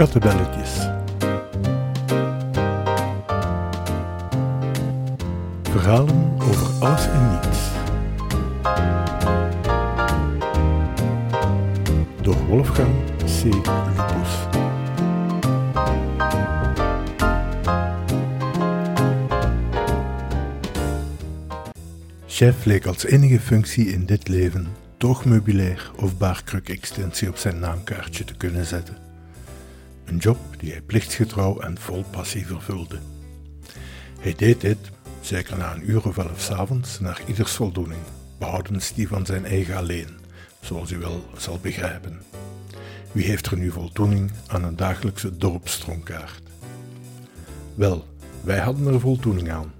Kattenbelletjes. Verhalen over alles en niets. Door Wolfgang C. Lupus. Chef leek als enige functie in dit leven toogmeubilair of baarkruk-extensie op zijn naamkaartje te kunnen zetten. Een job die hij plichtsgetrouw en vol passie vervulde. Hij deed dit, zeker na een uur of elf s'avonds, naar ieders voldoening, behoudens die van zijn eigen alleen, zoals u wel zal begrijpen. Wie heeft er nu voldoening aan een dagelijkse dorpstronkaart? Wel, wij hadden er voldoening aan.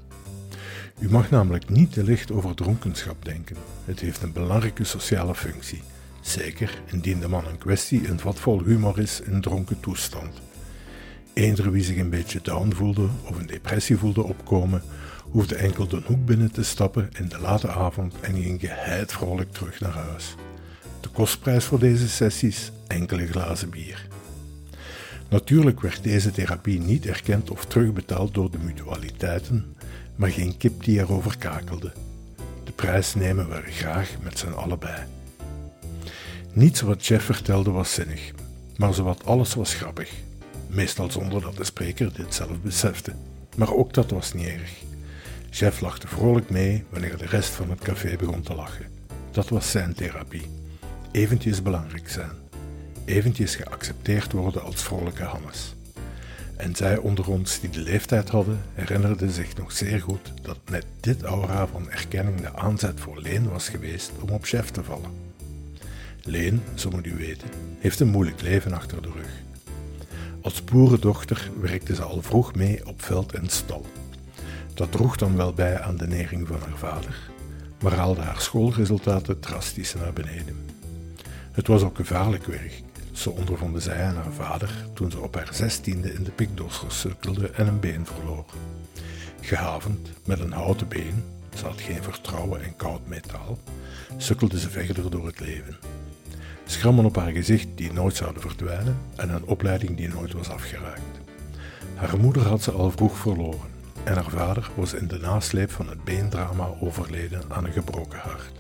U mag namelijk niet te licht over dronkenschap denken. Het heeft een belangrijke sociale functie. Zeker indien de man in kwestie een vat vol humor is in dronken toestand. Eender wie zich een beetje down voelde of een depressie voelde opkomen, hoefde enkel de hoek binnen te stappen in de late avond en ging geheid vrolijk terug naar huis. De kostprijs voor deze sessies enkele glazen bier. Natuurlijk werd deze therapie niet erkend of terugbetaald door de mutualiteiten, maar geen kip die erover kakelde. De prijs nemen we graag met z'n allebei. Niets wat Jeff vertelde was zinnig, maar zowat alles was grappig. Meestal zonder dat de spreker dit zelf besefte. Maar ook dat was niet erg. Jeff lachte vrolijk mee wanneer de rest van het café begon te lachen. Dat was zijn therapie. Eventjes belangrijk zijn. Eventjes geaccepteerd worden als vrolijke Hannes. En zij onder ons die de leeftijd hadden, herinnerden zich nog zeer goed dat net dit aura van erkenning de aanzet voor Leen was geweest om op chef te vallen. Leen, zo moet u weten, heeft een moeilijk leven achter de rug. Als boerendochter werkte ze al vroeg mee op veld en stal. Dat droeg dan wel bij aan de nering van haar vader, maar haalde haar schoolresultaten drastisch naar beneden. Het was ook gevaarlijk werk, zo ondervonden zij en haar vader toen ze op haar zestiende in de pikdos cirkelde en een been verloor. Gehavend met een houten been, ze had geen vertrouwen in koud metaal, sukkelde ze verder door het leven. Schrammen op haar gezicht die nooit zouden verdwijnen en een opleiding die nooit was afgeraakt. Haar moeder had ze al vroeg verloren en haar vader was in de nasleep van het beendrama overleden aan een gebroken hart.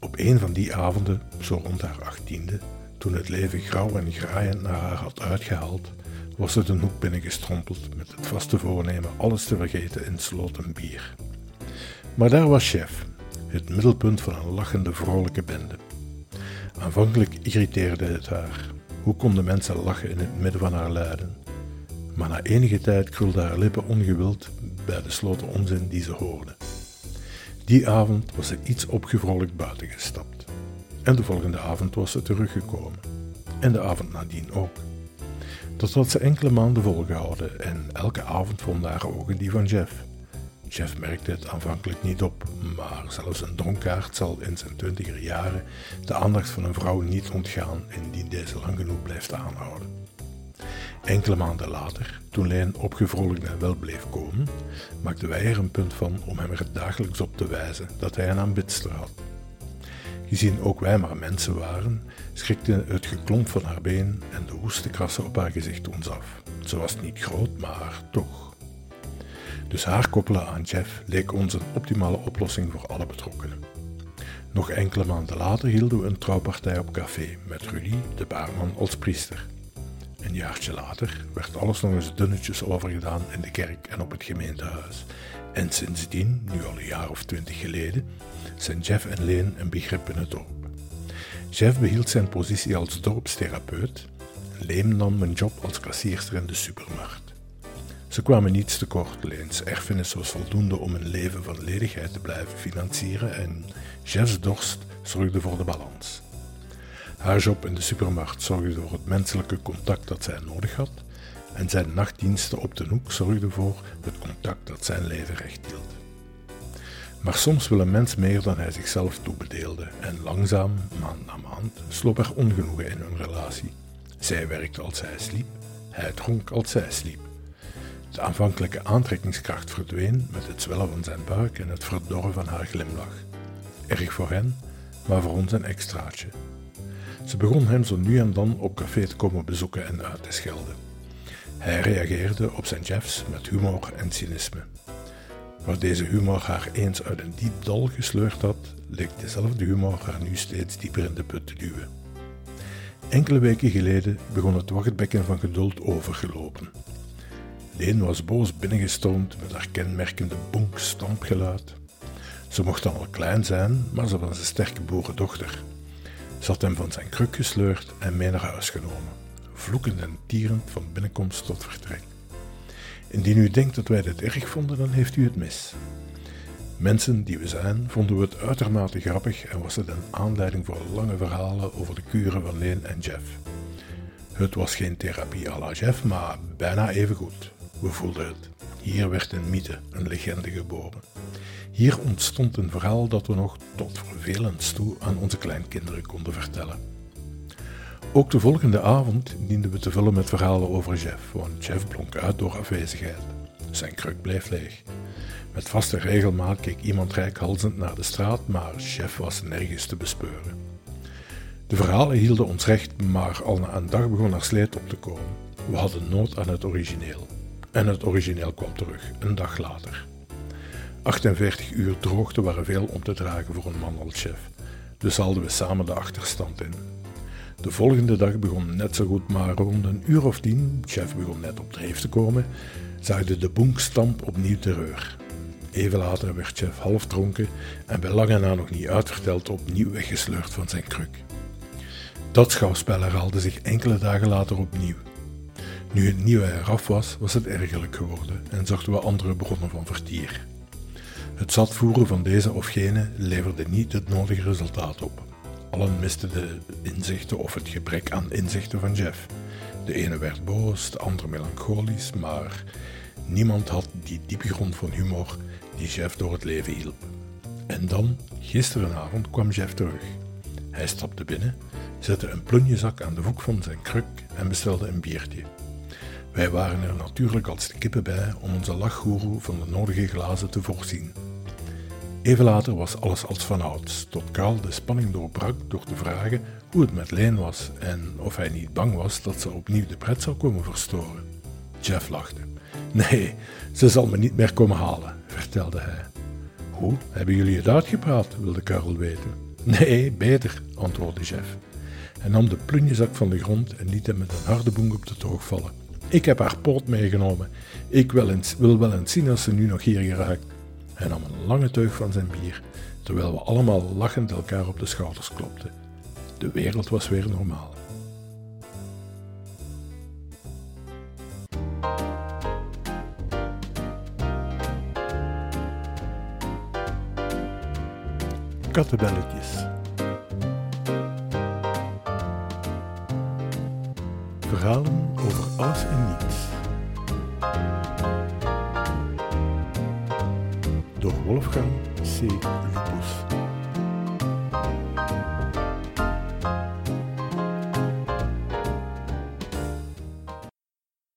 Op een van die avonden, zo rond haar achttiende, toen het leven grauw en graaiend naar haar had uitgehaald, was ze de hoek binnengestrompeld met het vaste voornemen alles te vergeten in sloten bier. Maar daar was chef, het middelpunt van een lachende, vrolijke bende. Aanvankelijk irriteerde het haar. Hoe konden mensen lachen in het midden van haar lijden? Maar na enige tijd krulden haar lippen ongewild bij de sloten onzin die ze hoorde. Die avond was ze iets opgevrolijkt buiten gestapt. En de volgende avond was ze teruggekomen. En de avond nadien ook. Dat had ze enkele maanden volgehouden en elke avond vonden haar ogen die van Jeff. Jeff merkte het aanvankelijk niet op, maar zelfs een dronkaard zal in zijn twintiger jaren de aandacht van een vrouw niet ontgaan indien deze lang genoeg blijft aanhouden. Enkele maanden later, toen Lijn opgevrolijkt en wel bleef komen, maakten wij er een punt van om hem er dagelijks op te wijzen dat hij een aanbidster had. Gezien ook wij maar mensen waren, schrikte het geklomp van haar been en de woeste krassen op haar gezicht ons af. Ze was niet groot, maar toch. Dus haar koppelen aan Jeff leek ons een optimale oplossing voor alle betrokkenen. Nog enkele maanden later hielden we een trouwpartij op café met Rudy, de baarman, als priester. Een jaartje later werd alles nog eens dunnetjes overgedaan in de kerk en op het gemeentehuis. En sindsdien, nu al een jaar of twintig geleden, zijn Jeff en Leen een begrip in het dorp. Jeff behield zijn positie als dorpstherapeut. Leen nam een job als kassierster in de supermarkt. Ze kwamen niets tekort, Leens erfenis was voldoende om een leven van ledigheid te blijven financieren en Jeff's dorst zorgde voor de balans. Haar job in de supermarkt zorgde voor het menselijke contact dat zij nodig had en zijn nachtdiensten op de hoek zorgden voor het contact dat zijn leven recht hield. Maar soms wil een mens meer dan hij zichzelf toebedeelde en langzaam, maand na maand, sloop er ongenoegen in hun relatie. Zij werkte als hij sliep, hij dronk als zij sliep. De aanvankelijke aantrekkingskracht verdween met het zwellen van zijn buik en het verdorren van haar glimlach. Erg voor hen, maar voor ons een extraatje. Ze begon hem zo nu en dan op café te komen bezoeken en uit te schelden. Hij reageerde op zijn Jeffs met humor en cynisme. Waar deze humor haar eens uit een diep dal gesleurd had, leek dezelfde humor haar nu steeds dieper in de put te duwen. Enkele weken geleden begon het wachtbekken van geduld overgelopen. Leen was boos binnengestormd met haar kenmerkende bonk-stampgeluid. Ze mocht dan al klein zijn, maar ze was een sterke boerendochter. Ze had hem van zijn kruk gesleurd en mee naar huis genomen, vloekend en tierend van binnenkomst tot vertrek. Indien u denkt dat wij dit erg vonden, dan heeft u het mis. Mensen die we zijn, vonden we het uitermate grappig en was het een aanleiding voor lange verhalen over de kuren van Leen en Jeff. Het was geen therapie à la Jeff, maar bijna even goed. We voelden het. Hier werd een mythe, een legende geboren. Hier ontstond een verhaal dat we nog tot vervelend toe aan onze kleinkinderen konden vertellen. Ook de volgende avond dienden we te vullen met verhalen over Jeff, want Jeff blonk uit door afwezigheid. Zijn kruk bleef leeg. Met vaste regelmaat keek iemand rijkhalzend naar de straat, maar Jeff was nergens te bespeuren. De verhalen hielden ons recht, maar al na een dag begon er sleet op te komen. We hadden nood aan het origineel. En het origineel kwam terug, een dag later. 48 uur droogte waren veel om te dragen voor een man als chef, dus haalden we samen de achterstand in. De volgende dag begon net zo goed, maar rond een uur of tien, chef begon net op dreef te komen, zaagde de boenkstamp opnieuw terreur. Even later werd chef half dronken en bij lange na nog niet uitverteld opnieuw weggesleurd van zijn kruk. Dat schouwspel herhaalde zich enkele dagen later opnieuw. Nu het nieuwe eraf was, was het ergerlijk geworden en zochten we andere bronnen van vertier. Het zatvoeren van deze of gene leverde niet het nodige resultaat op. Allen misten de inzichten of het gebrek aan inzichten van Jeff. De ene werd boos, de andere melancholisch, maar niemand had die diepe grond van humor die Jeff door het leven hielp. En dan, gisterenavond, kwam Jeff terug. Hij stapte binnen, zette een plunjezak aan de hoek van zijn kruk en bestelde een biertje. Wij waren er natuurlijk als de kippen bij om onze lachgoeroe van de nodige glazen te voorzien. Even later was alles als vanouds, tot Karl de spanning doorbrak door te vragen hoe het met Leen was en of hij niet bang was dat ze opnieuw de pret zou komen verstoren. Jeff lachte. Nee, ze zal me niet meer komen halen, vertelde hij. Hoe, hebben jullie het uitgepraat, wilde Karel weten. Nee, beter, antwoordde Jeff. Hij nam de plunjezak van de grond en liet hem met een harde boeng op de toog vallen. Ik heb haar poot meegenomen. Ik wil, wil wel eens zien als ze nu nog hier geraakt. Hij nam een lange teug van zijn bier, terwijl we allemaal lachend elkaar op de schouders klopten. De wereld was weer normaal. Kattenbelletjes. Verhalen alles en niets. Door Wolfgang C. Lupus.